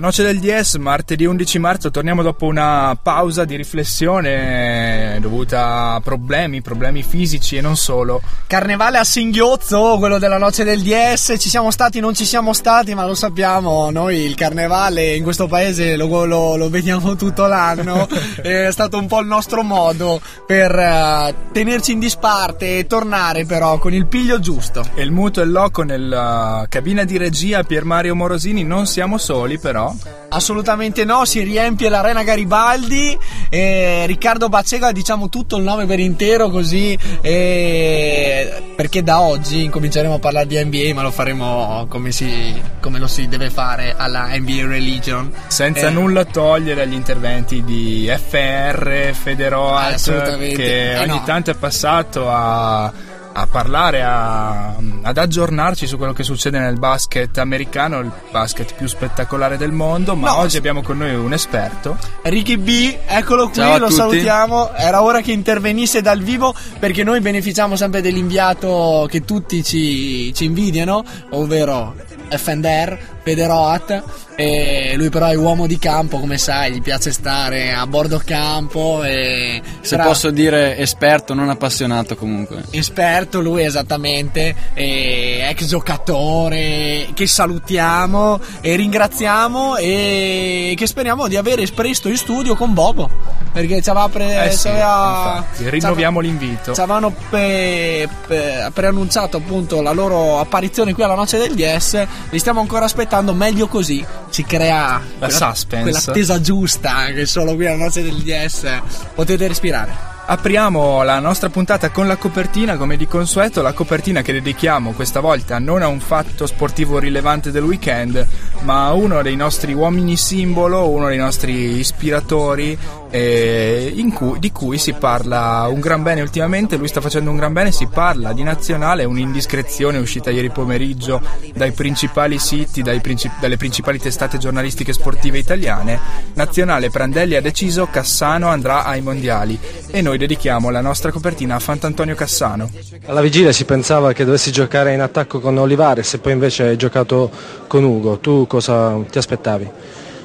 Noce del 10, martedì 11 marzo, torniamo dopo una pausa di riflessione dovuta a problemi, problemi fisici e non solo. Carnevale a singhiozzo, quello della noce del 10, ci siamo stati, non ci siamo stati, ma lo sappiamo, noi il carnevale in questo paese lo, lo, lo vediamo tutto l'anno, è stato un po' il nostro modo per uh, tenerci in disparte e tornare però con il piglio giusto. E il muto e il loco nella cabina di regia Pier Mario Morosini, non siamo soli però Assolutamente no, si riempie l'arena Garibaldi e Riccardo Baccega diciamo tutto il nome per intero così e... perché da oggi incominceremo a parlare di NBA ma lo faremo come, si, come lo si deve fare alla NBA Religion. Senza eh... nulla togliere agli interventi di FR, Federoat che eh ogni no. tanto è passato a a parlare, a, ad aggiornarci su quello che succede nel basket americano, il basket più spettacolare del mondo. Ma no, oggi abbiamo con noi un esperto. Ricky B, eccolo qui, lo tutti. salutiamo. Era ora che intervenisse dal vivo perché noi beneficiamo sempre dell'inviato che tutti ci, ci invidiano, ovvero Fender, Federoat. E lui però è uomo di campo, come sai, gli piace stare a bordo campo. E Se tra... posso dire esperto, non appassionato comunque. Esperto lui esattamente, ex giocatore che salutiamo e ringraziamo e che speriamo di avere presto in studio con Bobo. Perché ci aveva, pre- eh sì, aveva rinnoviamo l'invito. Ci avevano pe- pe- preannunciato appunto la loro apparizione qui alla noce del DS li stiamo ancora aspettando, meglio così. Si crea la quella, suspense. Quell'attesa giusta che solo qui alla noce del DS potete respirare. Apriamo la nostra puntata con la copertina, come di consueto, la copertina che dedichiamo questa volta non a un fatto sportivo rilevante del weekend, ma a uno dei nostri uomini simbolo, uno dei nostri ispiratori, eh, cui, di cui si parla un gran bene ultimamente, lui sta facendo un gran bene, si parla di nazionale, un'indiscrezione uscita ieri pomeriggio dai principali siti, dai princip- dalle principali testate giornalistiche sportive italiane, nazionale Prandelli ha deciso Cassano andrà ai mondiali. E noi dedichiamo la nostra copertina a Fantantonio Cassano. Alla vigilia si pensava che dovessi giocare in attacco con Olivares e poi invece hai giocato con Ugo. Tu cosa ti aspettavi?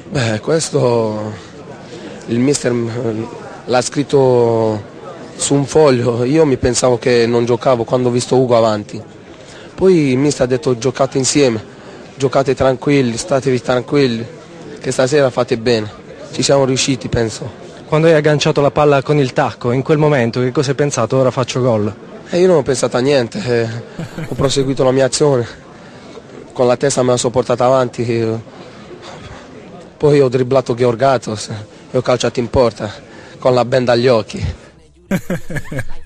Beh, questo il mister l'ha scritto su un foglio. Io mi pensavo che non giocavo quando ho visto Ugo avanti. Poi il mister ha detto giocate insieme, giocate tranquilli, statevi tranquilli, che stasera fate bene. Ci siamo riusciti, penso quando hai agganciato la palla con il tacco, in quel momento che cosa hai pensato? Ora faccio gol. Eh, io non ho pensato a niente, eh, ho proseguito la mia azione, con la testa me la sono portata avanti, poi ho dribblato Georgatos e ho calciato in porta con la benda agli occhi.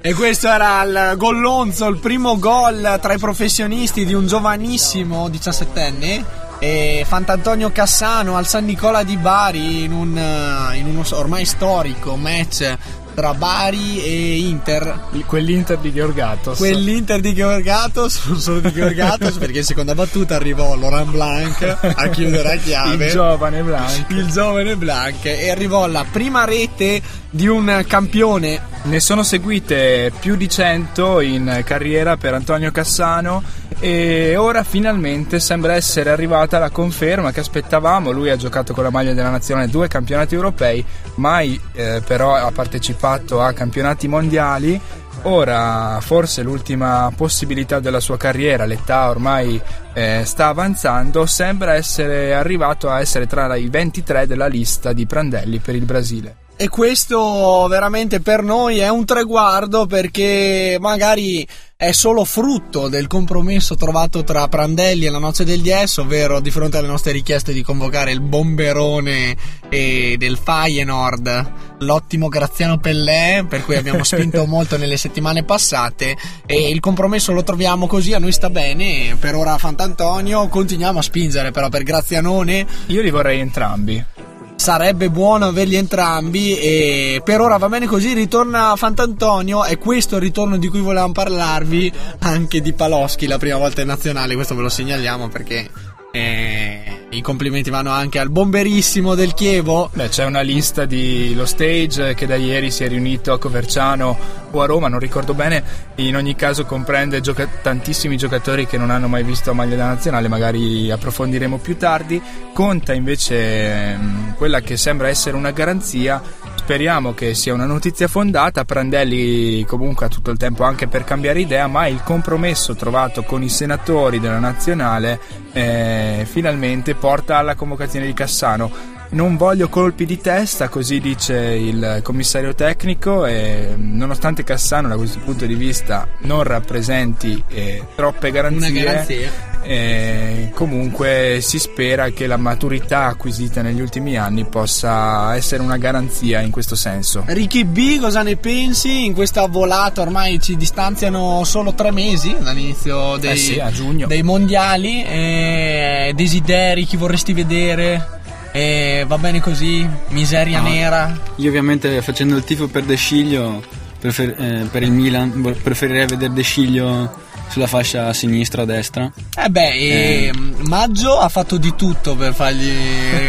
E questo era il gollonzo, il primo gol tra i professionisti di un giovanissimo 17enne e Fantantonio Cassano al San Nicola di Bari in, un, eh, in uno ormai storico match tra Bari e Inter. Quell'Inter di Georgatos. Quell'Inter di Georgatos, non solo di Georgatos, perché in seconda battuta arrivò Laurent Blanc a chiudere a chiave. Il giovane Blanc. Il giovane Blanc e arrivò la prima rete di un campione. Ne sono seguite più di 100 in carriera per Antonio Cassano e ora finalmente sembra essere arrivata la conferma che aspettavamo. Lui ha giocato con la maglia della nazionale due campionati europei, mai eh, però ha partecipato a campionati mondiali. Ora forse l'ultima possibilità della sua carriera, l'età ormai eh, sta avanzando, sembra essere arrivato a essere tra i 23 della lista di Prandelli per il Brasile. E questo veramente per noi è un traguardo perché magari è solo frutto del compromesso trovato tra Prandelli e la noce del DS, ovvero di fronte alle nostre richieste di convocare il bomberone e del Feyenoord, l'ottimo Graziano Pellè, per cui abbiamo spinto molto nelle settimane passate e il compromesso lo troviamo così, a noi sta bene, per ora Fant'Antonio, continuiamo a spingere però per Grazianone. Io li vorrei entrambi sarebbe buono averli entrambi e per ora va bene così ritorna Fant'Antonio e questo è il ritorno di cui volevamo parlarvi anche di Paloschi la prima volta in nazionale questo ve lo segnaliamo perché e I complimenti vanno anche al bomberissimo del Chievo. Beh, c'è una lista di lo stage che da ieri si è riunito a Coverciano o a Roma, non ricordo bene. In ogni caso comprende gioca- tantissimi giocatori che non hanno mai visto maglia da nazionale, magari approfondiremo più tardi. Conta invece mh, quella che sembra essere una garanzia speriamo che sia una notizia fondata. Prandelli comunque ha tutto il tempo anche per cambiare idea, ma il compromesso trovato con i senatori della nazionale eh, finalmente porta alla convocazione di Cassano. Non voglio colpi di testa, così dice il commissario tecnico e nonostante Cassano da questo punto di vista non rappresenti eh, troppe garanzie, eh, comunque si spera che la maturità acquisita negli ultimi anni possa essere una garanzia in questo senso. Ricky B, cosa ne pensi? In questa volata ormai ci distanziano solo tre mesi dall'inizio dei, eh sì, dei mondiali. Eh, desideri, chi vorresti vedere? E va bene così? Miseria no, nera? Io ovviamente facendo il tifo per De Sciglio, prefer- eh, per il Milan, preferirei vedere De Sciglio sulla fascia sinistra o destra. Eh beh, eh. Maggio ha fatto di tutto per fargli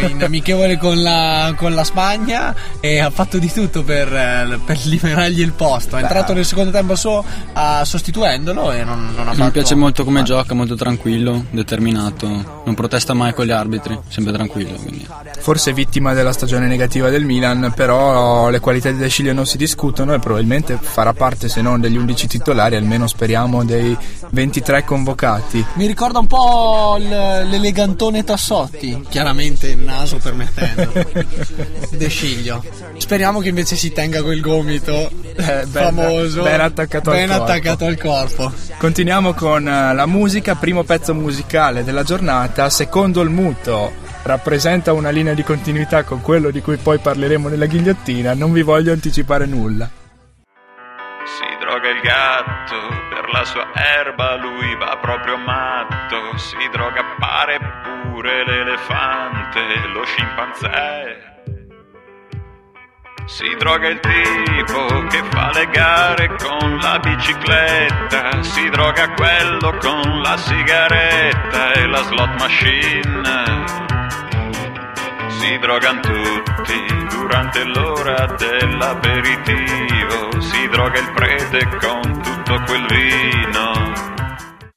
in amichevole con la, con la Spagna e ha fatto di tutto per, per liberargli il posto. È entrato nel secondo tempo so, uh, sostituendolo e non, non ha fatto... Mi piace molto come gioca, molto tranquillo, determinato, non protesta mai con gli arbitri, sempre tranquillo. Quindi. Forse vittima della stagione negativa del Milan, però le qualità di De Sciglio non si discutono e probabilmente farà parte, se non degli 11 titolari, almeno speriamo dei 23 convocati. Mi ricorda un po' l'elegantone Tassotti, chiaramente il naso permettendo. De Sciglio. Speriamo che invece si tenga quel gomito eh, ben, famoso, ben, attaccato, ben al attaccato al corpo. Continuiamo con eh, la musica, primo pezzo musicale della giornata, secondo il muto rappresenta una linea di continuità con quello di cui poi parleremo nella ghigliottina, non vi voglio anticipare nulla. Si droga il gatto, la sua erba lui va proprio matto, si droga pare pure l'elefante, lo scimpanzé. Si droga il tipo che fa le gare con la bicicletta, si droga quello con la sigaretta e la slot machine si drogano tutti durante l'ora dell'aperitivo, si droga il prete con tutto quel vino.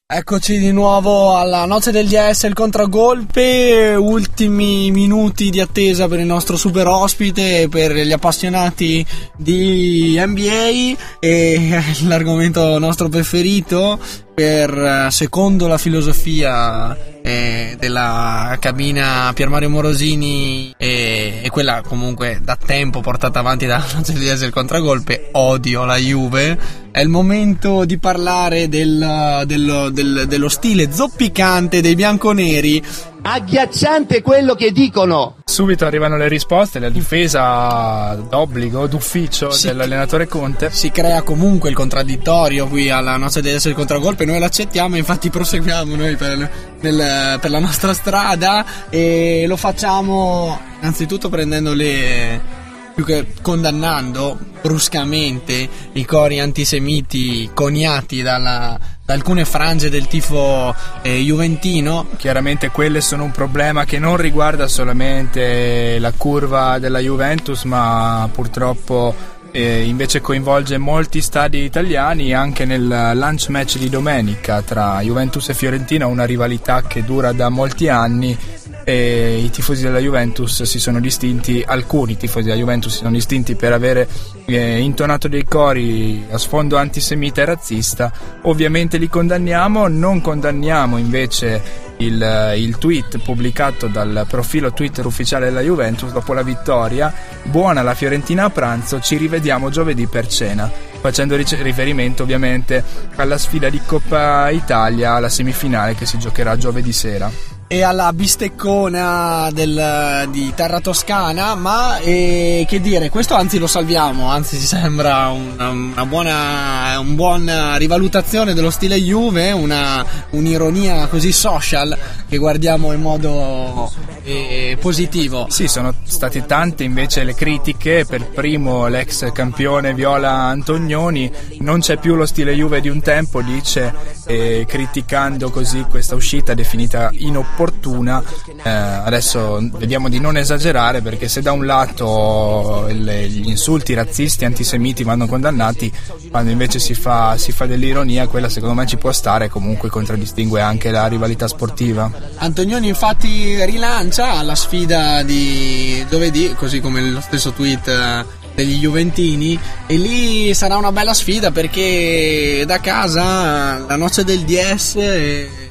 Eccoci di nuovo alla noce del DS, il contragolpe, ultimi minuti di attesa per il nostro super ospite, per gli appassionati di NBA e l'argomento nostro preferito, per secondo la filosofia eh, della cabina Pier Mario Morosini e, e, quella comunque da tempo portata avanti del DS, il contragolpe, odio la Juve è il momento di parlare del, del, del, dello stile zoppicante dei bianconeri. Agghiacciante quello che dicono. Subito arrivano le risposte, la difesa d'obbligo, d'ufficio si, dell'allenatore Conte. Si crea comunque il contraddittorio qui alla nostra di essere il contragolpe, noi l'accettiamo, infatti proseguiamo noi per, nel, per la nostra strada e lo facciamo innanzitutto prendendo le più che condannando bruscamente i cori antisemiti coniati dalla, da alcune frange del tifo eh, juventino. Chiaramente quelle sono un problema che non riguarda solamente la curva della Juventus, ma purtroppo eh, invece coinvolge molti stadi italiani anche nel lunch match di domenica tra Juventus e Fiorentina, una rivalità che dura da molti anni e i tifosi della Juventus si sono distinti, alcuni tifosi della Juventus si sono distinti per avere eh, intonato dei cori a sfondo antisemita e razzista, ovviamente li condanniamo, non condanniamo invece il, il, tweet pubblicato dal profilo Twitter ufficiale della Juventus dopo la vittoria. Buona la Fiorentina a pranzo, ci rivediamo giovedì per cena. Facendo riferimento ovviamente alla sfida di Coppa Italia, la semifinale che si giocherà giovedì sera e alla bisteccona del, di terra toscana, ma eh, che dire, questo anzi lo salviamo, anzi ci sembra una, una buona un buona rivalutazione dello stile Juve, una, un'ironia così social che guardiamo in modo eh, positivo. Sì, sono state tante invece le critiche, per primo l'ex campione Viola Antonioni, non c'è più lo stile Juve di un tempo, dice, eh, criticando così questa uscita definita inopportuna opportuna. Eh, adesso vediamo di non esagerare perché se da un lato le, gli insulti razzisti antisemiti vanno condannati, quando invece si fa, si fa dell'ironia, quella secondo me ci può stare e comunque contraddistingue anche la rivalità sportiva. Antonioni infatti rilancia la sfida di giovedì, così come lo stesso tweet eh, degli Juventini e lì sarà una bella sfida perché da casa la noce del DS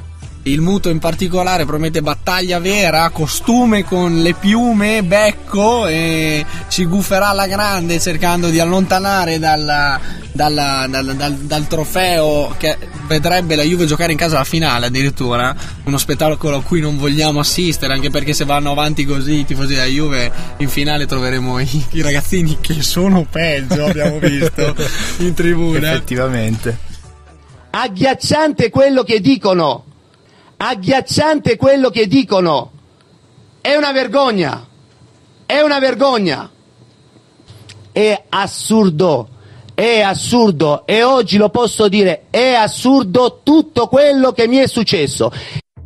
il muto in particolare promette battaglia vera, costume con le piume, becco e ci gufferà alla grande cercando di allontanare dalla, dalla, dal, dal, dal, trofeo che vedrebbe la Juve giocare in casa la finale addirittura. Uno spettacolo a cui non vogliamo assistere anche perché se vanno avanti così i tifosi della Juve in finale troveremo i, i ragazzini che sono peggio, abbiamo visto in tribuna. Effettivamente. Agghiacciante quello che dicono agghiacciante quello che dicono. È una vergogna, è una vergogna. È assurdo, è assurdo e oggi lo posso dire, è assurdo tutto quello che mi è successo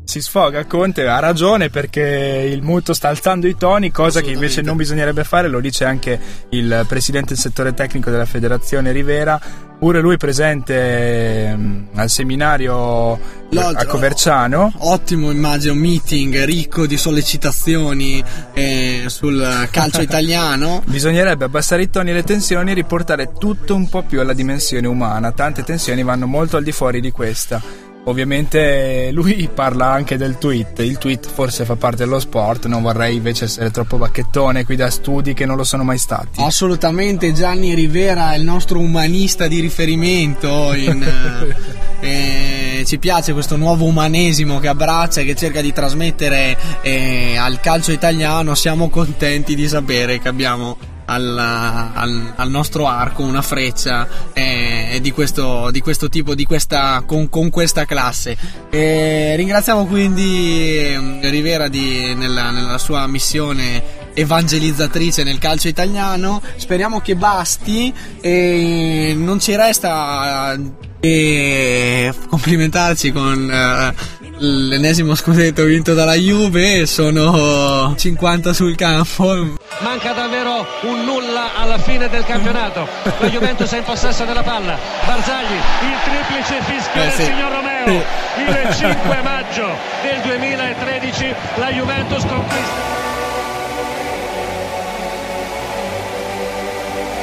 si sfoga Conte, ha ragione perché il muto sta alzando i toni, cosa che invece non bisognerebbe fare, lo dice anche il presidente del settore tecnico della federazione Rivera, pure lui presente um, al seminario L'altro, a Coverciano. Ottimo immagino, meeting ricco di sollecitazioni eh, sul calcio italiano. Bisognerebbe abbassare i toni e le tensioni e riportare tutto un po' più alla dimensione umana, tante tensioni vanno molto al di fuori di questa Ovviamente lui parla anche del tweet, il tweet forse fa parte dello sport, non vorrei invece essere troppo bacchettone qui da studi che non lo sono mai stati. Assolutamente, Gianni Rivera è il nostro umanista di riferimento, in, eh, ci piace questo nuovo umanesimo che abbraccia e che cerca di trasmettere eh, al calcio italiano, siamo contenti di sapere che abbiamo al, al, al, nostro arco una freccia eh, di, questo, di, questo, tipo, di questa, con, con questa classe. E ringraziamo quindi ehm, Rivera di, nella, nella sua missione evangelizzatrice nel calcio italiano. Speriamo che basti e non ci resta che complimentarci con uh, l'ennesimo scudetto vinto dalla Juve, sono 50 sul campo. Manca davvero un nulla alla fine del campionato. La Juventus è in possesso della palla. Barzagli, il triplice fischio eh, sì. del signor Romeo. Il 5 maggio del 2013 la Juventus conquista.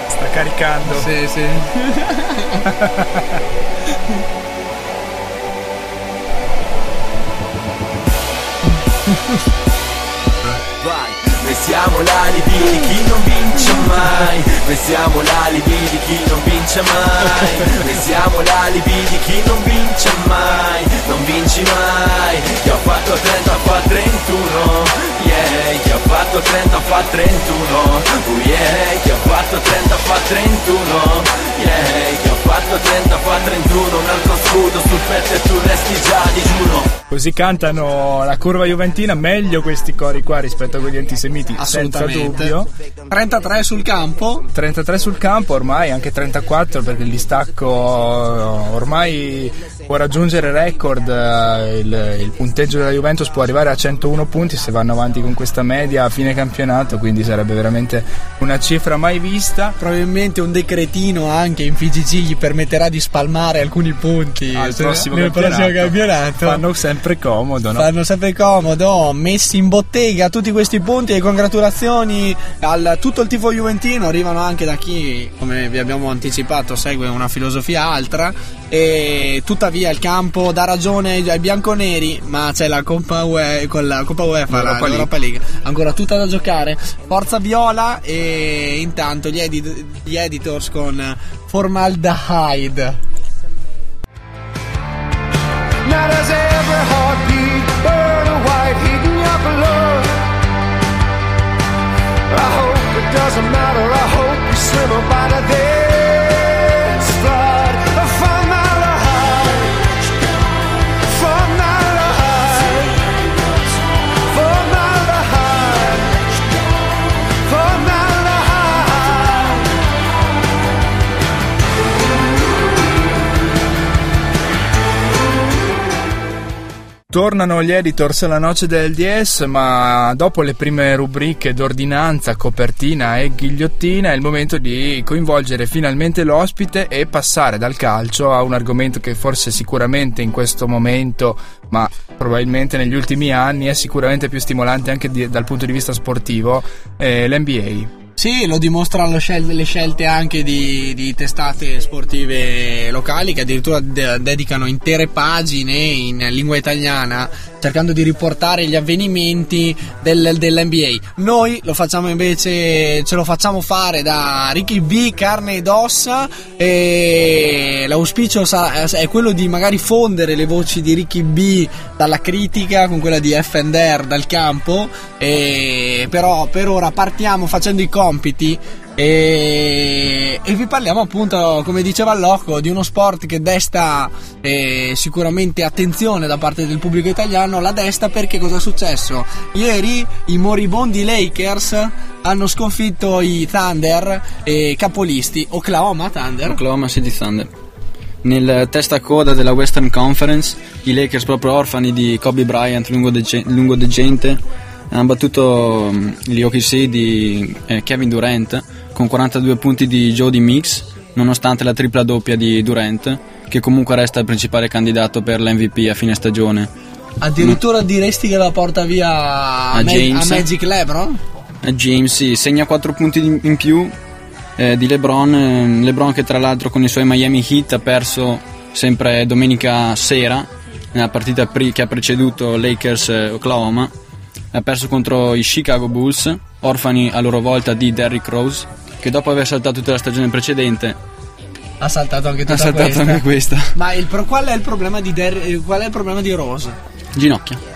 Sta caricando. Sì, sì. Vai, noi siamo l'alibi di chi non vince mai. Noi siamo l'alibi di chi non vince mai. Noi siamo l'alibi di chi non vince mai. Non vinci mai. Chi ha fatto 30 fa 31 Yeah, chi ha fatto 30 fa 31 Oh yeah, chi ha fatto 30 fa 31 Yeah, chi ha fatto 30 fa 31 Un altro scudo sul petto e tu Così cantano la curva juventina, meglio questi cori qua rispetto a quelli antisemiti, senza dubbio. 33 sul campo. 33 sul campo, ormai anche 34 perché il distacco ormai può raggiungere record, eh, il, il punteggio della Juventus può arrivare a 101 punti se vanno avanti con questa media a fine campionato, quindi sarebbe veramente una cifra mai vista. Probabilmente un decretino anche in FIGG gli permetterà di spalmare alcuni punti al prossimo nel campionato. prossimo campionato. Fanno sempre comodo, no? Fanno sempre comodo, messi in bottega tutti questi punti e congratulazioni a tutto il tifo juventino, arrivano anche da chi, come vi abbiamo anticipato, segue una filosofia altra e tutta, via il campo dà ragione ai bianconeri, ma c'è la Coppa UE con la Coppa UEFA, l'Europa, l'Europa League. League. ancora tutta da giocare. Forza viola e intanto gli, edit- gli editors con Formaldehyde. Now does every heartbeat burn a white heating your blood? I hope it doesn't matter, I hope you swim up out of there. Tornano gli editors alla noce del DS, ma dopo le prime rubriche d'ordinanza, copertina e ghigliottina è il momento di coinvolgere finalmente l'ospite e passare dal calcio a un argomento che forse sicuramente in questo momento, ma probabilmente negli ultimi anni è sicuramente più stimolante anche di, dal punto di vista sportivo, eh, l'NBA. Sì, lo dimostrano le scelte anche di, di testate sportive locali che addirittura de- dedicano intere pagine in lingua italiana cercando di riportare gli avvenimenti del, dell'NBA. Noi lo facciamo invece, ce lo facciamo fare da Ricky B, carne ed ossa e l'auspicio è quello di magari fondere le voci di Ricky B dalla critica con quella di Fender dal campo e però per ora partiamo facendo i compiti e, e, vi parliamo appunto, come diceva Loco, di uno sport che desta eh, sicuramente attenzione da parte del pubblico italiano. La desta perché cosa è successo? Ieri i moribondi Lakers hanno sconfitto i Thunder e capolisti Oklahoma Thunder. Oklahoma City Thunder. Nel testa coda della Western Conference, i Lakers, proprio orfani di Kobe Bryant, lungo, dege- lungo degente, hanno battuto mm, gli OKC di eh, Kevin Durant con 42 punti di Jody Mix, nonostante la tripla doppia di Durant, che comunque resta il principale candidato per l'MVP a fine stagione. Addirittura Ma... diresti che la porta via a, James, a Magic Lebron? A James, sì, segna 4 punti in più eh, di LeBron. Eh, LeBron che tra l'altro con i suoi Miami Heat ha perso sempre domenica sera nella partita pre- che ha preceduto Lakers-Oklahoma. Ha perso contro i Chicago Bulls, orfani a loro volta di Derrick Rose che dopo aver saltato tutta la stagione precedente ha saltato anche tutta ha saltato questa. Anche questa. Ma il, qual, è il problema di Der- qual è il problema di Rose? Ginocchia.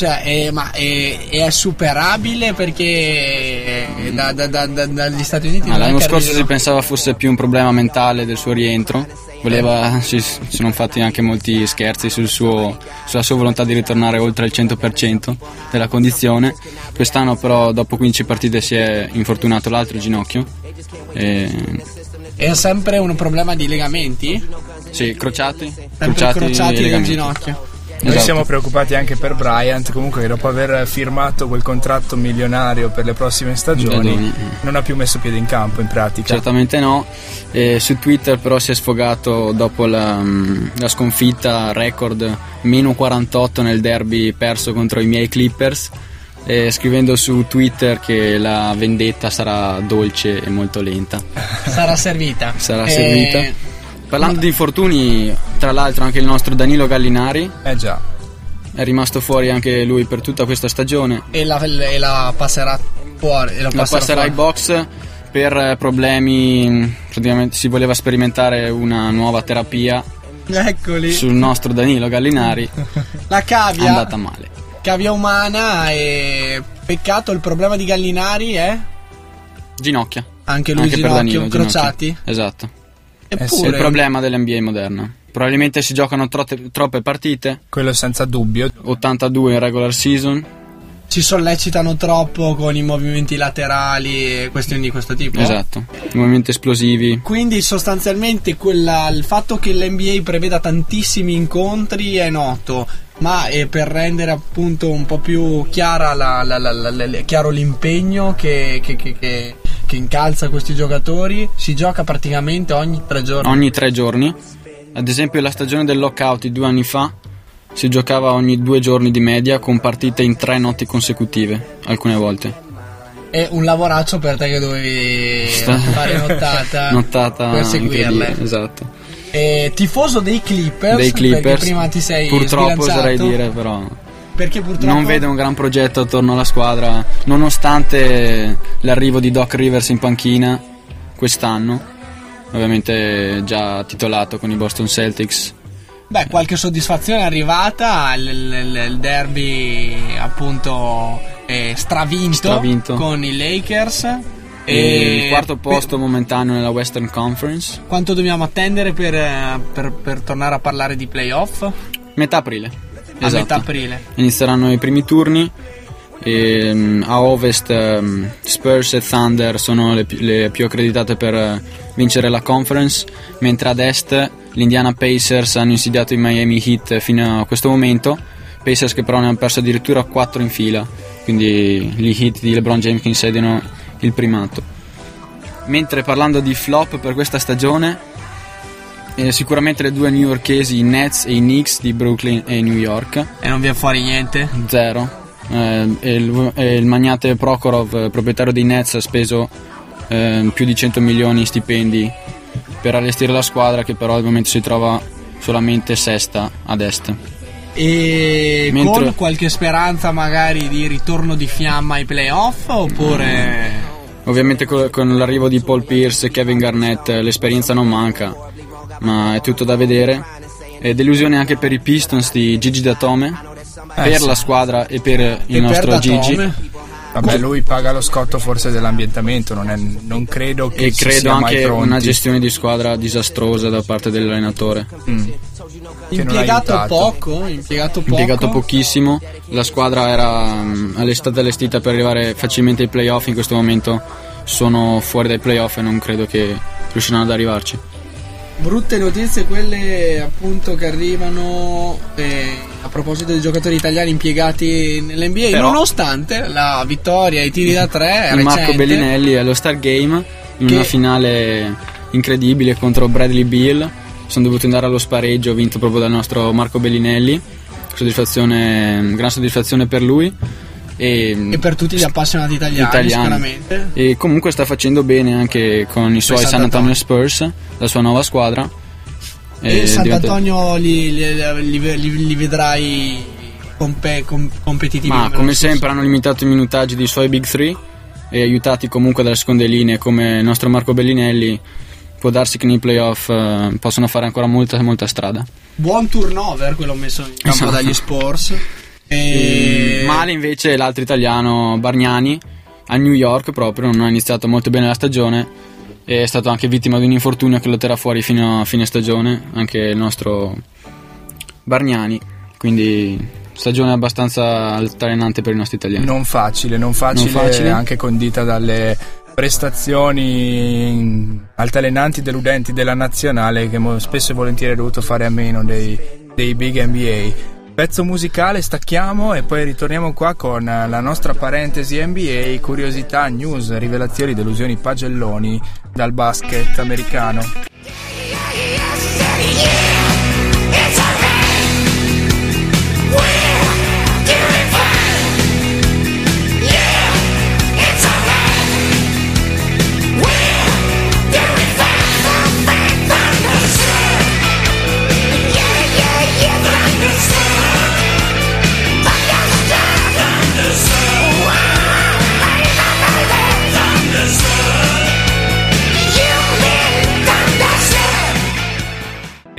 Cioè, è, ma è, è superabile perché da, da, da, dagli Stati Uniti... Ah, l'anno scorso si pensava fosse più un problema mentale del suo rientro. Voleva, si, sono fatti anche molti scherzi sul suo, sulla sua volontà di ritornare oltre il 100% della condizione. Quest'anno però dopo 15 partite si è infortunato l'altro ginocchio. E... È sempre un problema di legamenti? Sì, crociati. Sempre crociati, crociati del ginocchio. Noi esatto. siamo preoccupati anche per Bryant, comunque che dopo aver firmato quel contratto milionario per le prossime stagioni non ha più messo piede in campo in pratica. Certamente no, e su Twitter però si è sfogato dopo la, mm, la sconfitta record meno 48 nel derby perso contro i miei Clippers. scrivendo su Twitter che la vendetta sarà dolce e molto lenta. Sarà servita. sarà e... servita. Parlando di infortuni, tra l'altro anche il nostro Danilo Gallinari. Eh già. È rimasto fuori anche lui per tutta questa stagione. E la, e la passerà fuori. la, la passerà ai box per problemi. Praticamente si voleva sperimentare una nuova terapia. Eccoli. Sul nostro Danilo Gallinari. la cavia. È andata male. Cavia umana e. Peccato, il problema di Gallinari è. Ginocchia. Anche lui anche ginocchio, Danilo, crociati? Ginocchia. Esatto. Eppure... È il problema dell'NBA moderna. Probabilmente si giocano trotte, troppe partite. Quello senza dubbio. 82 in regular season. Si sollecitano troppo con i movimenti laterali e questioni di questo tipo. Esatto, i movimenti esplosivi. Quindi sostanzialmente quella, il fatto che l'NBA preveda tantissimi incontri è noto, ma eh, per rendere appunto un po' più chiara la, la, la, chiaro l'impegno che, che, che, che che incalza questi giocatori si gioca praticamente ogni tre giorni. Ogni tre giorni. Ad esempio la stagione del lockout di due anni fa si giocava ogni due giorni di media con partite in tre notti consecutive, alcune volte. È un lavoraccio per te che dovevi Sta... fare nottata, nottata per seguirle. Esatto. E tifoso dei Clippers, dei Clippers prima ti sei purtroppo oserei dire però perché purtroppo non vedo un gran progetto attorno alla squadra nonostante l'arrivo di Doc Rivers in panchina quest'anno ovviamente già titolato con i Boston Celtics Beh, qualche soddisfazione è arrivata, il, derby appunto è stravinto, Stravinto. con i Lakers. e il quarto posto momentaneo nella Western Conference Quanto dobbiamo attendere per, eh, per- per tornare a parlare di playoff? metà aprile A esatto. metà aprile. inizieranno i primi turni e, mm, a ovest mm, Spurs e Thunder sono le, le più accreditate per eh, vincere la conference mentre ad est l'Indiana Pacers hanno insidiato i Miami Heat fino a questo momento Pacers che però ne hanno perso addirittura 4 in fila quindi gli Heat di LeBron James che insediano il primato mentre parlando di flop per questa stagione eh, sicuramente le due newyorkesi i Nets e i Knicks di Brooklyn e New York E non viene fuori niente? Zero. Eh, e il, e il magnate Prokhorov, eh, proprietario dei Nets, ha speso eh, più di 100 milioni in stipendi per allestire la squadra che però al momento si trova solamente sesta ad est. E Mentre- con qualche speranza magari di ritorno di fiamma ai playoff oppure... Ovviamente co- con l'arrivo di Paul Pierce e Kevin Garnett eh, l'esperienza non manca, ma è tutto da vedere. E delusione anche per i Pistons di Gigi Datome, per sì. la squadra e per il per nostro Datome. Gigi. Vabbè, lui paga lo scotto forse dell'ambientamento, non, è- non credo che E credo anche una gestione di squadra disastrosa da parte dell'allenatore. Mm. Impiegato poco, impiegato poco. impiegato pochissimo. La squadra era mm, stata allestita per arrivare facilmente ai playoff. In questo momento sono fuori dai playoff e non credo che riusciranno ad arrivarci. Brutte notizie quelle appunto che arrivano eh, a proposito dei giocatori italiani impiegati nell'NBA, Però- nonostante la vittoria ai tiri da tre Il Marco recente. Bellinelli allo Star Game in Che- una finale incredibile contro Bradley Beal. Sono dovuti andare allo spareggio, vinto proprio dal nostro Marco Bellinelli. Soddisfazione, gran soddisfazione per lui. E, e per tutti gli appassionati italiani, italiani. sicuramente. E comunque sta facendo bene anche con i suoi San San Antonio. Spurs, la sua nuova squadra. E, E Sant'Antonio li, li, li- li- li vedrai compe- com- competitivi. Ma come sempre hanno limitato i minutaggi dei suoi Big 3 e aiutati comunque dalle seconde linee come il nostro Marco Bellinelli. Può darsi che nei playoff eh, possono fare ancora molta, molta strada. Buon turnover quello messo in campo Esatto. dagli Spurs. E male invece l'altro italiano Bargnani a New York proprio, non ha iniziato molto bene la stagione è stato anche vittima di un infortunio che lo terrà fuori fino a fine stagione, anche il nostro Bargnani, quindi stagione abbastanza altalenante per i nostri italiani. Non facile, non facile, Non facile. anche condita dalle prestazioni altalenanti, deludenti della nazionale che spesso e volentieri ha dovuto fare a meno dei, dei big NBA. Pezzo musicale, stacchiamo e poi ritorniamo qua con la nostra parentesi NBA, curiosità, news, rivelazioni, delusioni, pagelloni dal basket americano.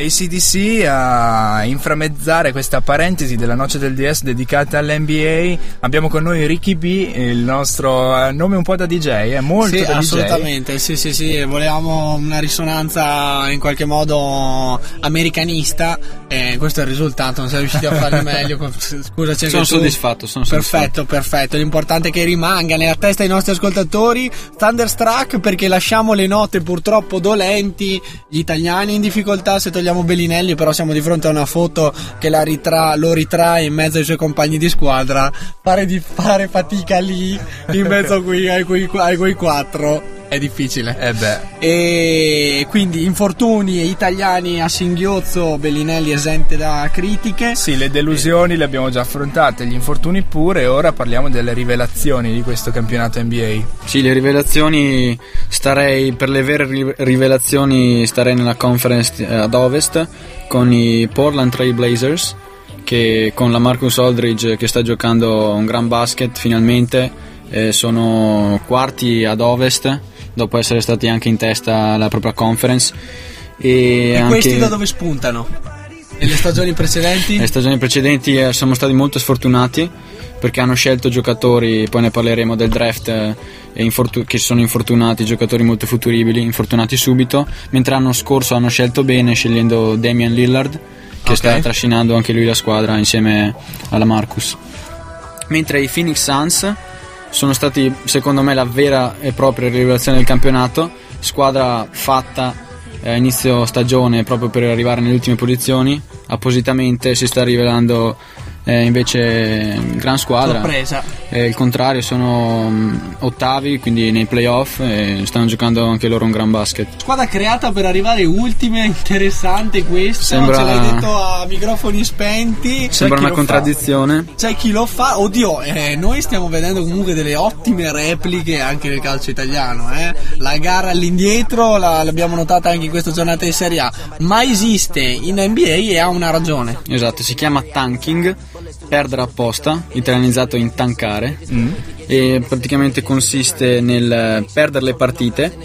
ACDC a inframezzare questa parentesi della noce del DS dedicata all'NBA. Abbiamo con noi Ricky B, il nostro eh, nome un po' da DJ, è molto Sì, da DJ. assolutamente, sì, sì, sì, volevamo una risonanza in qualche modo americanista e questo è il risultato, non siamo riusciti a farne meglio. Scusaci Sono soddisfatto, sono Perfetto, perfetto, l'importante è che rimanga nella testa dei nostri ascoltatori Thunderstruck perché lasciamo le note purtroppo dolenti, gli italiani in difficoltà se togliamo Bellinelli, però siamo di fronte a una foto che ritra- lo ritrae in mezzo ai suoi compagni di squadra, pare di fare fatica lì in mezzo a quei, ai, quei, ai quei quattro. È difficile. Eh beh. E quindi infortuni italiani a singhiozzo, Bellinelli esente da critiche. Sì, le delusioni le abbiamo già affrontate, gli infortuni pure, e ora parliamo delle rivelazioni di questo campionato NBA. Sì, le rivelazioni starei per le vere rivelazioni starei nella conference eh, ad ovest con i Portland Trail Blazers che con la Marcus Aldridge che sta giocando un gran basket finalmente eh, sono quarti ad ovest dopo essere stati anche in testa alla propria conference. E, e anche... questi da dove spuntano? Nelle stagioni precedenti? Nelle stagioni precedenti eh, siamo stati molto sfortunati perché hanno scelto giocatori, poi ne parleremo del draft, eh, infortu- che sono infortunati, giocatori molto futuribili, infortunati subito, mentre l'anno scorso hanno scelto bene scegliendo Damian Lillard che okay. sta trascinando anche lui la squadra insieme alla Marcus. Mentre i Phoenix Suns sono stati secondo me la vera e propria rivelazione del campionato, squadra fatta a inizio stagione proprio per arrivare nelle ultime posizioni, appositamente si sta rivelando eh, invece gran squadra. Sorpresa. Eh, il contrario, sono um, ottavi, quindi nei playoff e stanno giocando anche loro un gran basket. Squadra creata per arrivare ultime, interessante questo. Sembra... Ce l'hai detto a microfoni spenti. Sembra una contraddizione. Fa. C'è chi lo fa. Oddio, eh, noi stiamo vedendo comunque delle ottime repliche anche nel calcio italiano. Eh. La gara all'indietro la, l'abbiamo notata anche in questa giornata di Serie A. Ma esiste in NBA e ha una ragione. Esatto, si chiama tanking perdere apposta, italianizzato in tankare, mm. e praticamente consiste nel perdere le partite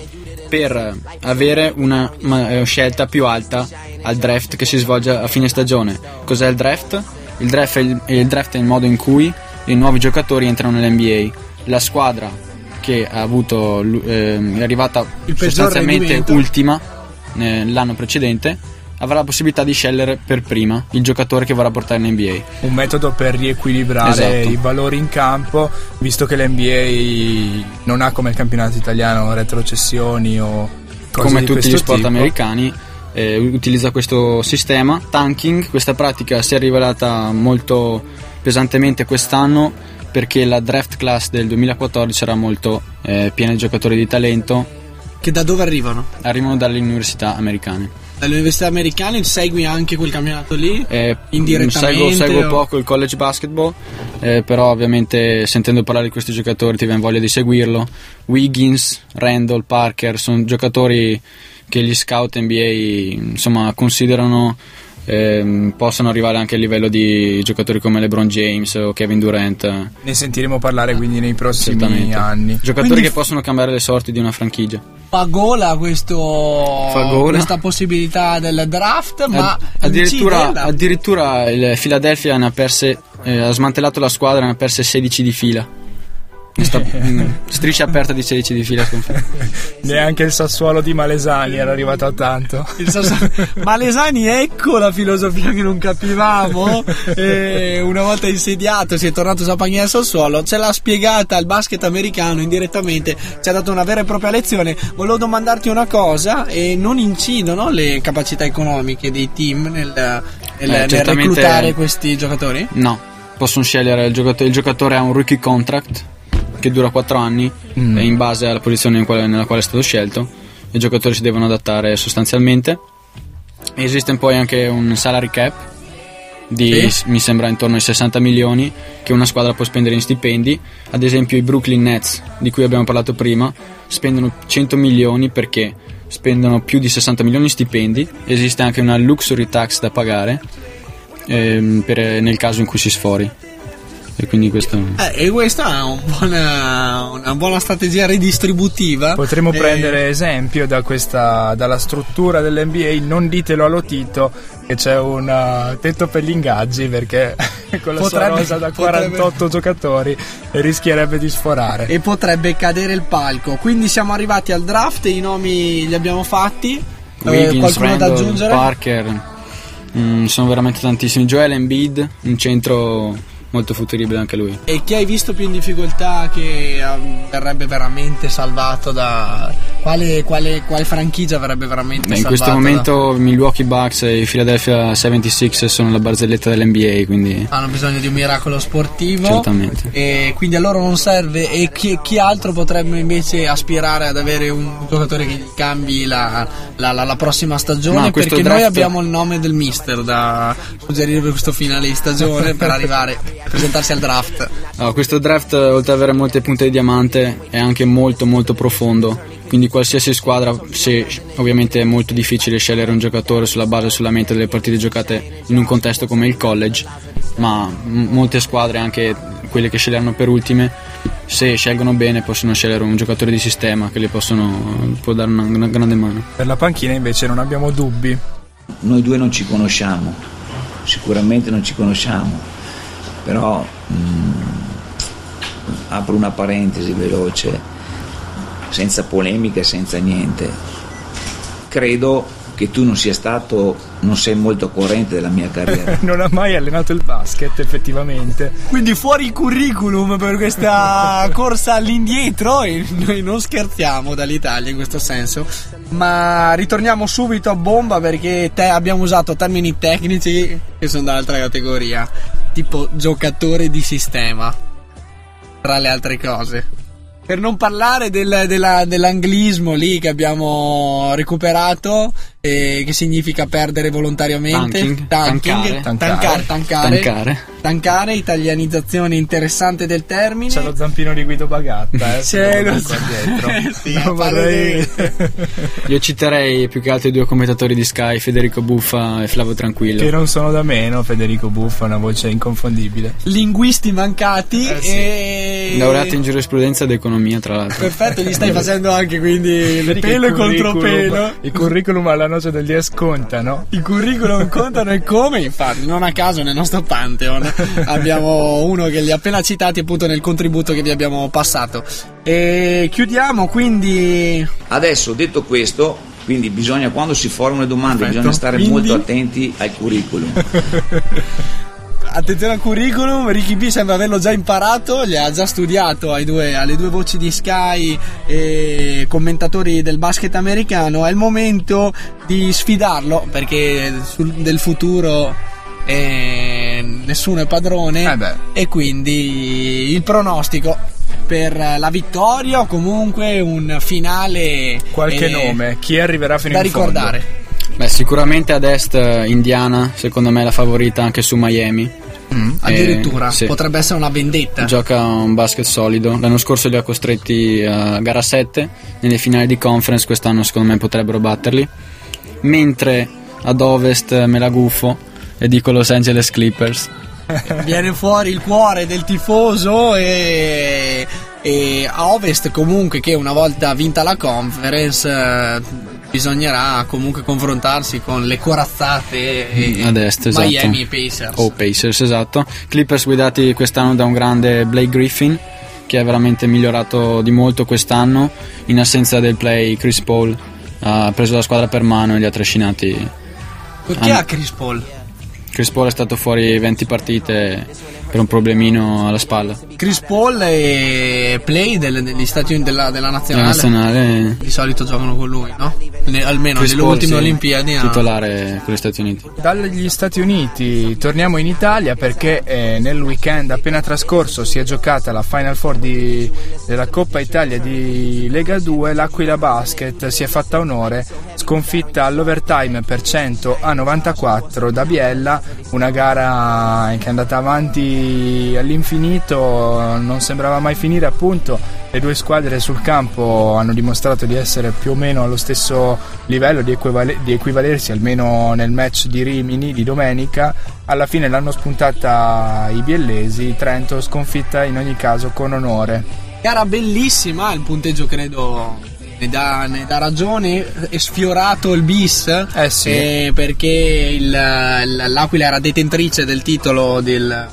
per avere una eh, scelta più alta al draft che si svolge a fine stagione. Cos'è il draft? Il draft è il, il, draft è il modo in cui i nuovi giocatori entrano nell'NBA. La squadra che ha avuto, eh, è arrivata sostanzialmente ultima eh, l'anno precedente avrà la possibilità di scegliere per prima il giocatore che vorrà portare in NBA. Un metodo per riequilibrare esatto. i valori in campo, visto che l'NBA non ha come il campionato italiano retrocessioni o cose come tutti gli sport tipo. americani. Eh, utilizza questo sistema tanking questa pratica si è rivelata molto pesantemente quest'anno perché la draft class del 2014 era molto eh, piena di giocatori di talento che da dove arrivano? arrivano dalle università americane Dall'università americana segui anche quel campionato lì? Eh, indirettamente? Seguo, seguo o... poco il college basketball, eh, però ovviamente sentendo parlare di questi giocatori ti viene voglia di seguirlo. Wiggins, Randall, Parker sono giocatori che gli scout NBA insomma, considerano eh, possano arrivare anche a livello di giocatori come LeBron James o Kevin Durant. Ne sentiremo parlare quindi nei prossimi anni. Giocatori quindi... che possono cambiare le sorti di una franchigia. Pagola, questo, questa possibilità del draft, ma Ad, addirittura, addirittura il Philadelphia ne ha perse, eh, ha smantellato la squadra e ne ha perse 16 di fila. Sta, striscia aperta di 16 di fila Neanche il Sassuolo di Malesani era arrivato a tanto. Sassuolo... Malesani, ecco la filosofia che non capivamo. E una volta insediato, si è tornato Zampagni al Sassuolo, ce l'ha spiegata al basket americano indirettamente, ci ha dato una vera e propria lezione. Volevo domandarti una cosa: e non incidono le capacità economiche dei team nel, nel, eh, nel reclutare questi giocatori? No, possono scegliere il giocatore, il giocatore ha un rookie contract che dura 4 anni mm. in base alla posizione quale, nella quale è stato scelto. I giocatori si devono adattare sostanzialmente. Esiste poi anche un salary cap di sì. mi sembra intorno ai 60 milioni che una squadra può spendere in stipendi. Ad esempio i Brooklyn Nets, di cui abbiamo parlato prima, spendono 100 milioni perché spendono più di 60 milioni in stipendi. Esiste anche una luxury tax da pagare ehm, per, nel caso in cui si sfori. E quindi questo... Eh, e questa è un buona, una buona strategia ridistributiva. Potremmo e... prendere esempio da questa, dalla struttura dell'NBA, non ditelo allo Tito che c'è un uh, tetto per gli ingaggi perché con la potrebbe, sua rosa da 48 potrebbe... giocatori rischierebbe di sforare. E potrebbe cadere il palco. Quindi siamo arrivati al draft, i nomi li abbiamo fatti. Eh, Wiggins, eh, qualcuno Randall, da aggiungere? Parker, mm, sono veramente tantissimi. Joel Embiid, un centro molto futuribile anche lui. E chi hai visto più in difficoltà che um, verrebbe veramente salvato da... Quale, quale, quale franchigia verrebbe veramente Beh, salvato? In questo momento da... Milwaukee Bucks e Philadelphia 76 sono la barzelletta dell'NBA, quindi... Hanno bisogno di un miracolo sportivo. Certamente. E quindi a loro non serve. E chi, chi altro potrebbe invece aspirare ad avere un giocatore che gli cambi la, la, la, la prossima stagione? No, perché draft... noi abbiamo il nome del mister da suggerire per questo finale di stagione per arrivare presentarsi al draft. No, questo draft, oltre ad avere molte punte di diamante, è anche molto molto profondo. Quindi qualsiasi squadra, se ovviamente è molto difficile scegliere un giocatore sulla base solamente delle partite giocate in un contesto come il college, ma m- molte squadre, anche quelle che sceglieranno per ultime, se scelgono bene possono scegliere un giocatore di sistema che gli possono, può dare una, una grande mano. Per la panchina invece non abbiamo dubbi. Noi due non ci conosciamo, sicuramente non ci conosciamo, però mh, mm, apro una parentesi veloce, senza polemiche, senza niente. Credo che tu non sia stato, non sei molto corrente della mia carriera. non ha mai allenato il basket, effettivamente. Quindi fuori curriculum per questa corsa all'indietro e noi non scherziamo dall'Italia in questo senso. Ma ritorniamo subito a bomba perché te abbiamo usato termini tecnici che sono dall'altra categoria, tipo giocatore di sistema, tra le altre cose. Per non parlare del, della, dell'anglismo lì che abbiamo recuperato, eh, che significa perdere volontariamente. Tanking, Tanking, tankare, tankare, tankare, tankare, tankare, italianizzazione interessante del termine. C'è lo zampino di Guido Bagatta, eh, C'è lo qua dietro. sì, vorrei... Io citerei più che altro i due commentatori di Sky, Federico Buffa e Flavio Tranquillo. Che non sono da meno, Federico Buffa è una voce inconfondibile. Linguisti mancati eh, sì. e... Laureato in giurisprudenza ed economia, tra l'altro. Perfetto, gli stai facendo anche quindi il pelo e contropelo. Il curriculum alla noce del DS conta, no? I curriculum contano e come? Infatti, non a caso nel nostro Pantheon abbiamo uno che li ha appena citati appunto nel contributo che vi abbiamo passato. E chiudiamo quindi. Adesso detto questo, quindi bisogna quando si formano le domande Perfetto. bisogna stare quindi... molto attenti al curriculum. attenzione al curriculum, Ricky B sembra averlo già imparato, gli ha già studiato due, alle due voci di Sky e commentatori del basket americano, è il momento di sfidarlo perché sul, del futuro eh, nessuno è padrone. Eh e quindi il pronostico per la vittoria o comunque un finale qualche eh, nome chi arriverà fino da in ricordare. fondo. Beh, sicuramente ad est Indiana, secondo me è la favorita anche su Miami. Mm, addirittura, sì. potrebbe essere una vendetta. Gioca un basket solido. L'anno scorso li ha costretti a gara 7 nelle finali di conference, quest'anno secondo me potrebbero batterli. Mentre ad ovest me la gufo e dico Los Angeles Clippers. Viene fuori il cuore del tifoso e, e a ovest comunque che una volta vinta la conference eh, bisognerà comunque confrontarsi con le corazzate e Ad est, esatto. Miami e Pacers. O oh, Pacers, esatto. Clippers guidati quest'anno da un grande Blake Griffin che è veramente migliorato di molto quest'anno in assenza del play Chris Paul ha preso la squadra per mano e li ha trascinati. Perché ha Chris Paul? Chris Paul è stato fuori 20 partite per un problemino alla spalla. Chris Paul e Play del, degli Stati Uniti della, della nazionale. nazionale. Di solito giocano con lui, no? Ne, almeno Chris nelle Paul, ultime sì, Olimpiadi. Titolare con gli Stati Uniti. Dagli Stati Uniti torniamo in Italia perché eh, nel weekend appena trascorso si è giocata la Final Four di, della Coppa Italia di Lega 2. L'Aquila Basket si è fatta onore sconfitta all'overtime per 100 a 94 da Biella, una gara che è andata avanti all'infinito, non sembrava mai finire appunto, le due squadre sul campo hanno dimostrato di essere più o meno allo stesso livello, di, equivale- di equivalersi almeno nel match di Rimini di domenica, alla fine l'hanno spuntata i biellesi, Trento sconfitta in ogni caso con onore. Gara bellissima, il punteggio credo ne dà, ne dà ragione, è sfiorato il bis eh sì. eh, perché il, l'Aquila era detentrice del titolo del,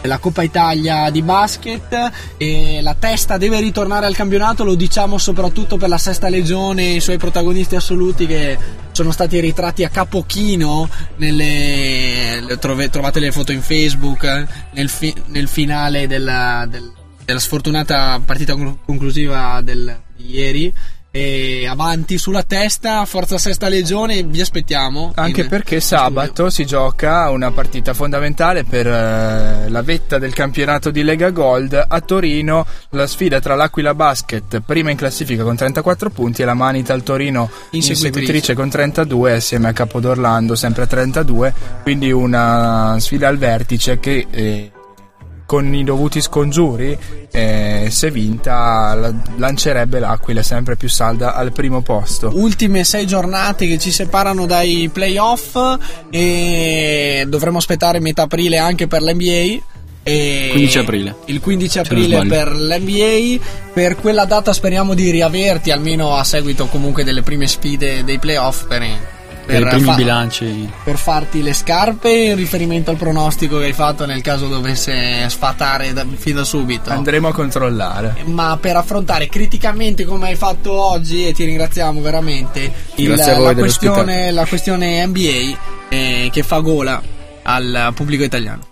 della Coppa Italia di basket e la testa deve ritornare al campionato, lo diciamo soprattutto per la sesta legione e i suoi protagonisti assoluti che sono stati ritratti a capochino nelle, trovate le foto in Facebook nel, fi, nel finale della, del, della sfortunata partita conclusiva del, di ieri e avanti sulla testa, Forza Sesta Legione, vi aspettiamo. Anche in, perché sabato studio. si gioca una partita fondamentale per uh, la vetta del campionato di Lega Gold a Torino, la sfida tra l'Aquila Basket, prima in classifica con 34 punti, e la Manita al Torino inseguitrice con 32 assieme a Capodorlando sempre a 32, quindi una sfida al vertice che... Eh, con i dovuti scongiuri, eh, se vinta, la, lancerebbe l'Aquila sempre più salda al primo posto. Ultime sei giornate che ci separano dai playoff e dovremo aspettare metà aprile anche per l'NBA. E 15 aprile. Il 15 aprile per l'NBA. Per quella data speriamo di riaverti, almeno a seguito comunque delle prime sfide dei playoff. Per, per, i primi fa- bilanci. Per farti le scarpe in riferimento al pronostico che hai fatto nel caso dovesse sfatare da, fin da subito. Andremo a controllare. Ma per affrontare criticamente come hai fatto oggi, e ti ringraziamo veramente, il, la, questione, la, questione, NBA eh, che fa gola al pubblico italiano.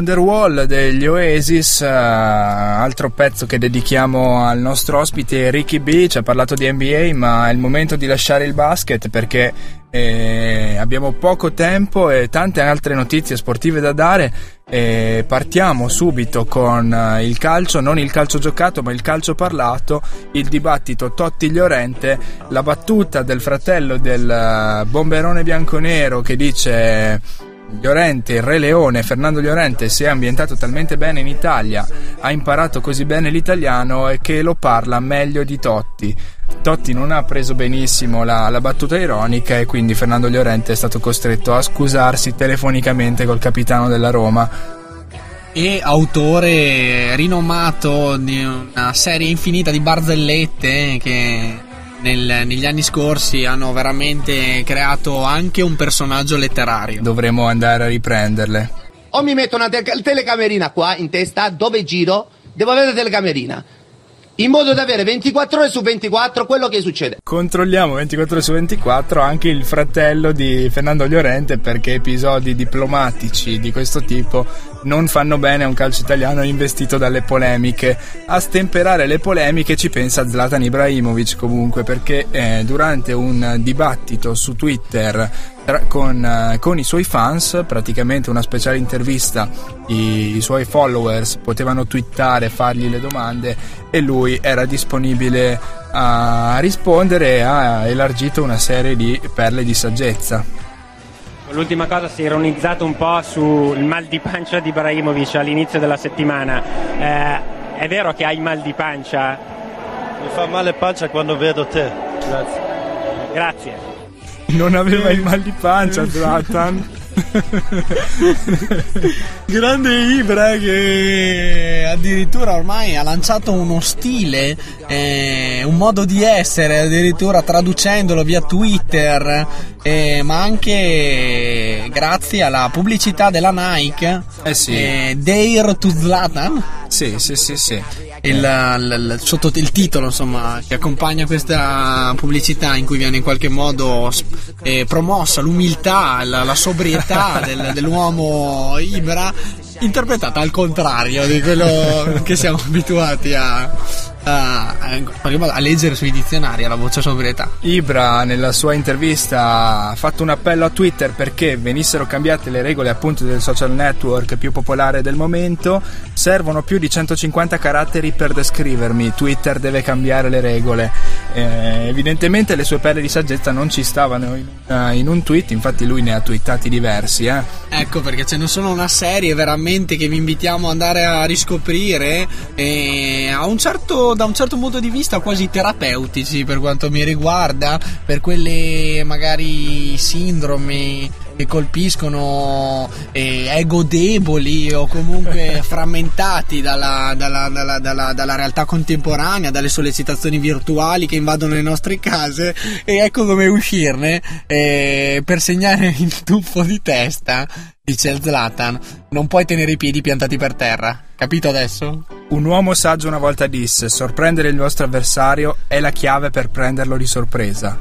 Wonderwall degli Oasis, uh, altro pezzo che dedichiamo al nostro ospite Ricky B, ci ha parlato di NBA ma è il momento di lasciare il basket perché eh, abbiamo poco tempo e tante altre notizie sportive da dare. E partiamo subito con uh, il calcio, non il calcio giocato ma il calcio parlato, il dibattito Totti Llorente, la battuta del fratello del uh, bomberone bianconero che dice Llorente, il Re Leone, Fernando Llorente si è ambientato talmente bene in Italia, ha imparato così bene l'italiano e che lo parla meglio di Totti. Totti non ha preso benissimo la, la, battuta ironica e quindi Fernando Llorente è stato costretto a scusarsi telefonicamente col capitano della Roma. E autore rinomato di una serie infinita di barzellette che nel, negli anni scorsi hanno veramente creato anche un personaggio letterario. Dovremmo andare a riprenderle. O mi metto una te- telecamerina qua in testa, dove giro, devo avere la telecamerina in modo da avere 24 ore su 24 quello che succede. Controlliamo 24 ore su 24 anche il fratello di Fernando Llorente perché episodi diplomatici di questo tipo non fanno bene a un calcio italiano investito dalle polemiche. A stemperare le polemiche ci pensa Zlatan Ibrahimovic comunque perché eh, durante un dibattito su Twitter con, eh, con, i suoi fans, praticamente una speciale intervista, i, i suoi followers potevano twittare, fargli le domande e lui era disponibile a rispondere e ha elargito una serie di perle di saggezza. L'ultima cosa si è ironizzato un po' sul mal di pancia di Ibrahimovic all'inizio della settimana. Eh, è vero che hai mal di pancia? Mi fa male pancia quando vedo te. Grazie. Grazie. Non aveva il mal di pancia, Zlatan. Grande Ibra che addirittura ormai ha lanciato uno stile, eh, un modo di essere, addirittura traducendolo via Twitter, eh, ma anche grazie alla pubblicità della Nike. Eh sì. Eh, Dare to Zlatan. Sì, sì, sì, sì il, il, il, sotto, il titolo insomma, che accompagna questa pubblicità in cui viene in qualche modo eh, promossa l'umiltà, la, la sobrietà del, dell'uomo Ibra interpretata al contrario di quello che siamo abituati a, a a, a, leggere sui dizionari la voce sobrietà. Ibra nella sua intervista ha fatto un appello a Twitter perché venissero cambiate le regole appunto del social network più popolare del momento. Servono più di 150 caratteri per descrivermi. Twitter deve cambiare le regole. Eh, evidentemente le sue perle di saggezza non ci stavano in, uh, in, un tweet, infatti lui ne ha twittati diversi. Eh. Ecco perché ce ne sono una serie veramente che vi invitiamo ad andare a riscoprire. E a un certo, da un certo punto di vista quasi terapeutici per quanto mi riguarda, per quelle magari sindromi che colpiscono eh, ego deboli o comunque frammentati dalla, dalla, dalla, dalla, realtà contemporanea, dalle sollecitazioni virtuali che invadono le nostre case e ecco come uscirne eh, per segnare il tuffo di testa dice Zlatan, non puoi tenere i piedi piantati per terra. Capito adesso? Un uomo saggio una volta disse: Sorprendere il vostro avversario è la chiave per prenderlo di sorpresa.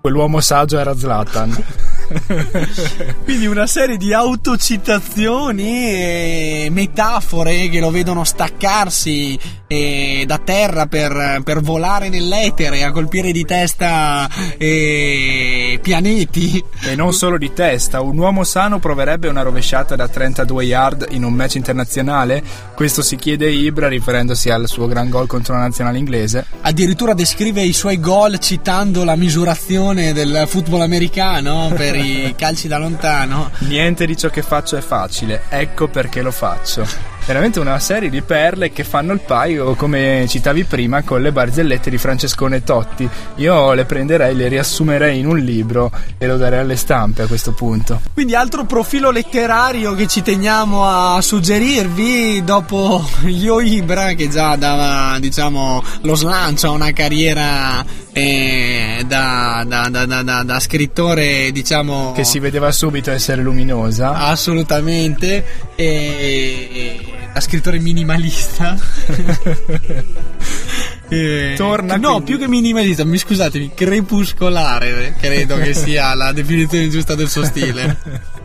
Quell'uomo saggio era Zlatan. Quindi una serie di autocitazioni e metafore che lo vedono staccarsi eh, da terra per, per, volare nell'etere a colpire di testa eh, pianeti. E non solo di testa, un uomo sano proverebbe una rovesciata da 32 yard in un match internazionale? Questo si chiede Ibra riferendosi al suo gran gol contro la nazionale inglese. Addirittura descrive i suoi gol citando la misurazione del football americano per calci da lontano. Niente di ciò che faccio è facile, ecco perché lo faccio veramente una serie di perle che fanno il paio, come citavi prima, con le barzellette di Francescone Totti. Io le prenderei, le riassumerei in un libro e lo darei alle stampe a questo punto. Quindi altro profilo letterario che ci teniamo a suggerirvi dopo Io Ibra che già dava, diciamo, lo slancio a una carriera eh, da, da, da, da, scrittore, diciamo... Che si vedeva subito essere luminosa. Assolutamente. E da scrittore minimalista. e, Torna no, quindi. più che minimalista, mi scusatemi, crepuscolare credo che sia la definizione giusta del suo stile.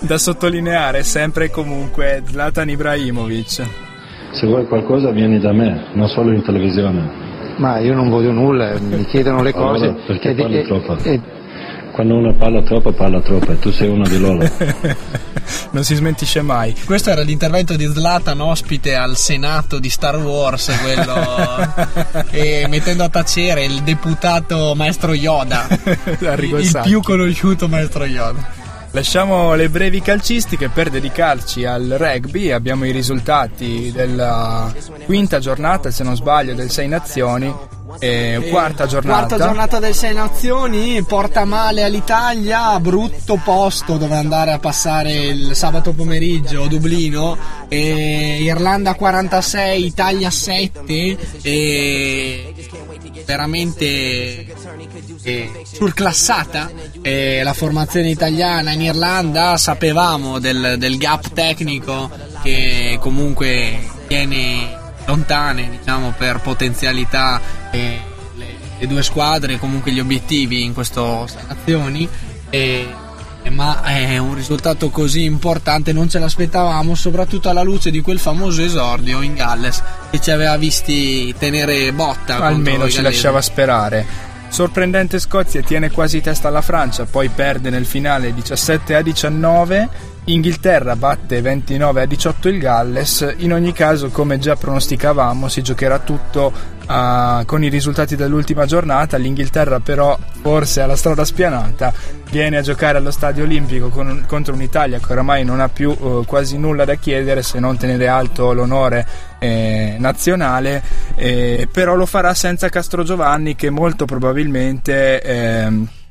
da sottolineare sempre e comunque Zlatan Ibrahimovic. Se vuoi qualcosa vieni da me, non solo in televisione. Ma io non voglio nulla, mi chiedono le cose. Allora, perché parli troppo? E, quando uno parla troppo, parla troppo e tu sei uno di loro. non si smentisce mai. Questo era l'intervento di Zlatan ospite al Senato di Star Wars, quello e mettendo a tacere il deputato maestro Yoda, il più conosciuto maestro Yoda. Lasciamo le brevi calcistiche per dedicarci al rugby. Abbiamo i risultati della quinta giornata, se non sbaglio, del Sei Nazioni. E quarta giornata. Quarta giornata del Sei Nazioni, porta male all'Italia, brutto posto dove andare a passare il sabato pomeriggio a Dublino. Irlanda 46, Italia 7. E veramente eh, surclassata eh, la formazione italiana in Irlanda sapevamo del, del, gap tecnico che comunque tiene lontane diciamo per potenzialità eh, le, le, due squadre comunque gli obiettivi in queste nazioni e ma è un risultato così importante non ce l'aspettavamo, soprattutto alla luce di quel famoso esordio in Galles che ci aveva visti tenere botta. Almeno ci lasciava sperare. Sorprendente Scozia tiene quasi testa alla Francia, poi perde nel finale 17 a 19 Inghilterra batte 29 a 18 il Galles, in ogni caso come già pronosticavamo si giocherà tutto uh, con i risultati dell'ultima giornata, l'Inghilterra però forse ha la strada spianata, viene a giocare allo Stadio Olimpico con, contro un'Italia che oramai non ha più uh, quasi nulla da chiedere se non tenere alto l'onore eh, nazionale, eh, però lo farà senza Castro Giovanni che molto probabilmente... Eh,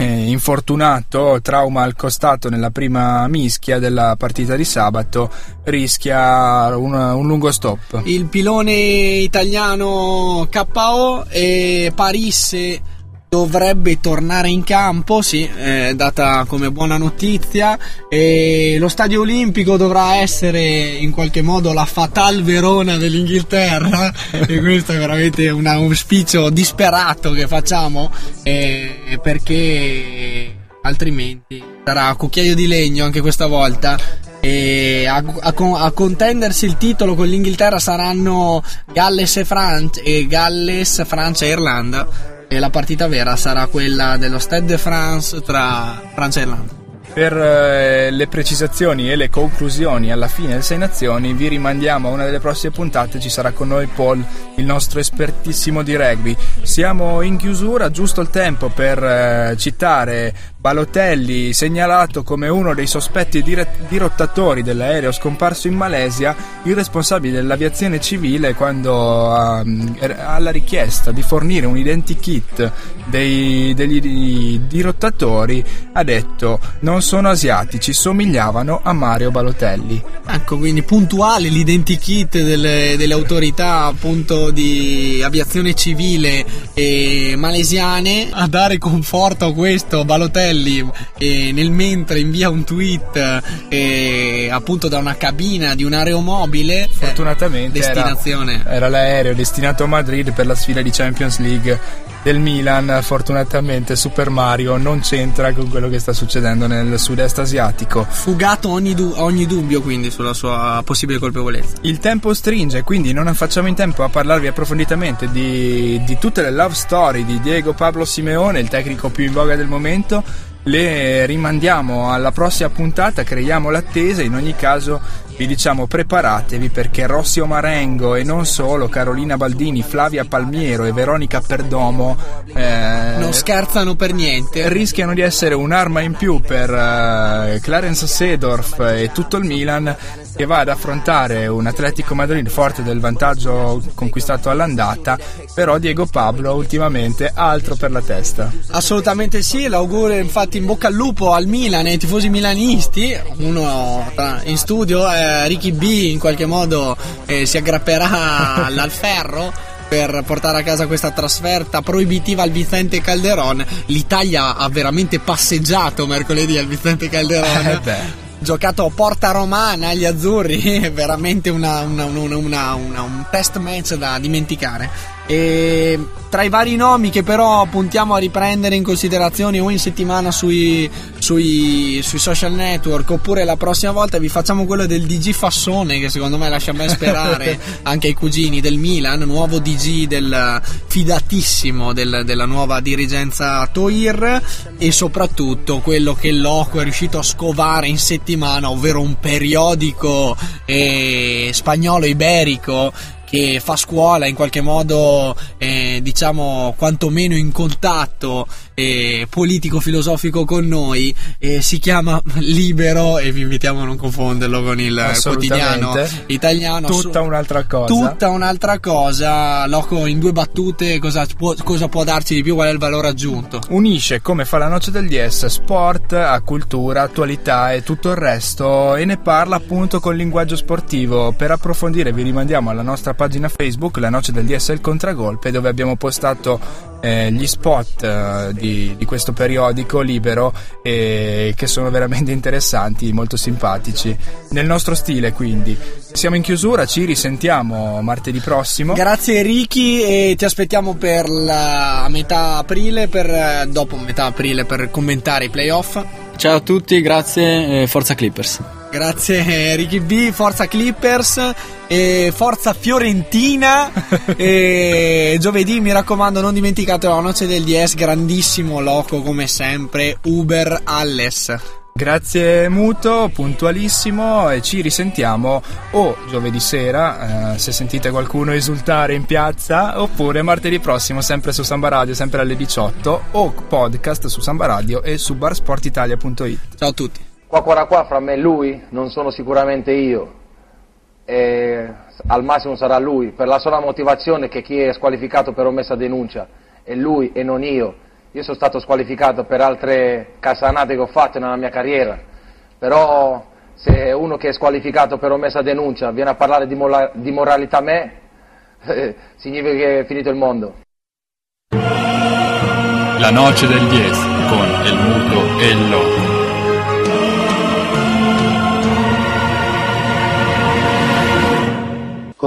eh, infortunato, trauma al costato nella prima mischia della partita di sabato, rischia un, un lungo stop. Il pilone italiano KO e Parisse dovrebbe tornare in campo, sì, è data come buona notizia. E lo stadio olimpico dovrà essere in qualche modo la fatal Verona dell'Inghilterra. e questo è veramente un auspicio disperato che facciamo eh, perché altrimenti sarà cucchiaio di legno anche questa volta e a, a, a, contendersi il titolo con l'Inghilterra saranno Galles e, Fran- e Galles, Francia e Irlanda e la partita vera sarà quella dello Stade de France tra Francia e Irlanda. Per eh, le precisazioni e le conclusioni alla fine del Sei Nazioni vi rimandiamo a una delle prossime puntate, ci sarà con noi Paul, il nostro espertissimo di rugby. Siamo in chiusura, giusto il tempo per eh, citare Balotelli segnalato come uno dei sospetti dirottatori dell'aereo scomparso in Malesia, il responsabile dell'aviazione civile quando um, alla richiesta di fornire un identikit dei, degli dirottatori ha detto non sono asiatici, somigliavano a Mario Balotelli. Ecco, quindi puntuale l'identikit delle, delle autorità appunto di aviazione civile e malesiane a dare conforto a questo Balotelli Rosselli e nel mentre invia un tweet eh, appunto da una cabina di un aeromobile eh, fortunatamente destinazione. era, era l'aereo destinato a Madrid per la sfida di Champions League del Milan. Fortunatamente Super Mario non c'entra con quello che sta succedendo nel sud-est asiatico. Fugato ogni, du- ogni dubbio quindi sulla sua possibile colpevolezza. Il tempo stringe quindi non facciamo in tempo a parlarvi approfonditamente di, di tutte le love story di Diego Pablo Simeone il tecnico più in voga del momento. Le rimandiamo alla prossima puntata, creiamo l'attesa, in ogni caso vi diciamo preparatevi perché Rossio Marengo e non solo, Carolina Baldini, Flavia Palmiero e Veronica Perdomo eh, non scherzano per niente. Rischiano di essere un'arma in più per uh, Clarence Sedorf e tutto il Milan che va ad affrontare un Atletico Madrid forte del vantaggio conquistato all'andata, però Diego Pablo ultimamente ha altro per la testa. Assolutamente sì, l'augurio infatti in bocca al lupo al Milan e ai tifosi milanisti, uno in studio, eh, Ricky B in qualche modo eh, si aggrapperà al ferro per portare a casa questa trasferta proibitiva al Vicente Calderon. L'Italia ha veramente passeggiato mercoledì al Vicente Calderon. Eh giocato a Porta Romana agli azzurri, veramente una, una, una, un test match da dimenticare. E tra i vari nomi che però puntiamo a riprendere in considerazione o in settimana sui, sui, sui, social network oppure la prossima volta vi facciamo quello del DG Fassone che secondo me lascia ben sperare anche ai cugini del Milan, nuovo DG del fidatissimo del, della nuova dirigenza Toir e soprattutto quello che Loco è riuscito a scovare in settimana, ovvero un periodico eh, spagnolo iberico che fa scuola in qualche modo eh, diciamo quantomeno in contatto eh, politico-filosofico con noi eh, si chiama Libero e vi invitiamo a non confonderlo con il quotidiano italiano. Tutta un'altra cosa. Tutta un'altra cosa. Loco in due battute cosa può, cosa può darci di più? Qual è il valore aggiunto? Unisce come fa la noce del DS sport a cultura attualità e tutto il resto e ne parla appunto con linguaggio sportivo. Per approfondire vi rimandiamo alla nostra pagina Facebook La Noce del DS il Contragolpe dove abbiamo postato eh, gli spot eh, di, di, questo periodico libero eh, che sono veramente interessanti, molto simpatici, nel nostro stile quindi. Siamo in chiusura, ci risentiamo martedì prossimo. Grazie Ricky e ti aspettiamo per la metà aprile, per, eh, dopo metà aprile per commentare i playoff. Ciao a tutti, grazie, Forza Clippers. Grazie Ricky B, Forza Clippers e Forza Fiorentina e giovedì mi raccomando non dimenticate la noce del DS, grandissimo loco come sempre, Uber Alles. Grazie Muto, puntualissimo e ci risentiamo o giovedì sera eh, se sentite qualcuno esultare in piazza oppure martedì prossimo sempre su Samba Radio, sempre alle 18 o podcast su Samba Radio e su barsportitalia.it. Ciao a tutti. Qua qua qua fra me e lui non sono sicuramente io, e al massimo sarà lui, per la sola motivazione che chi è squalificato per omessa denuncia è lui e non io. Io sono stato squalificato per altre casanate che ho fatto nella mia carriera, però se uno che è squalificato per omessa denuncia viene a parlare di, mola- di moralità a me, eh, significa che è finito il mondo. La noce del 10 con il muto e il loco.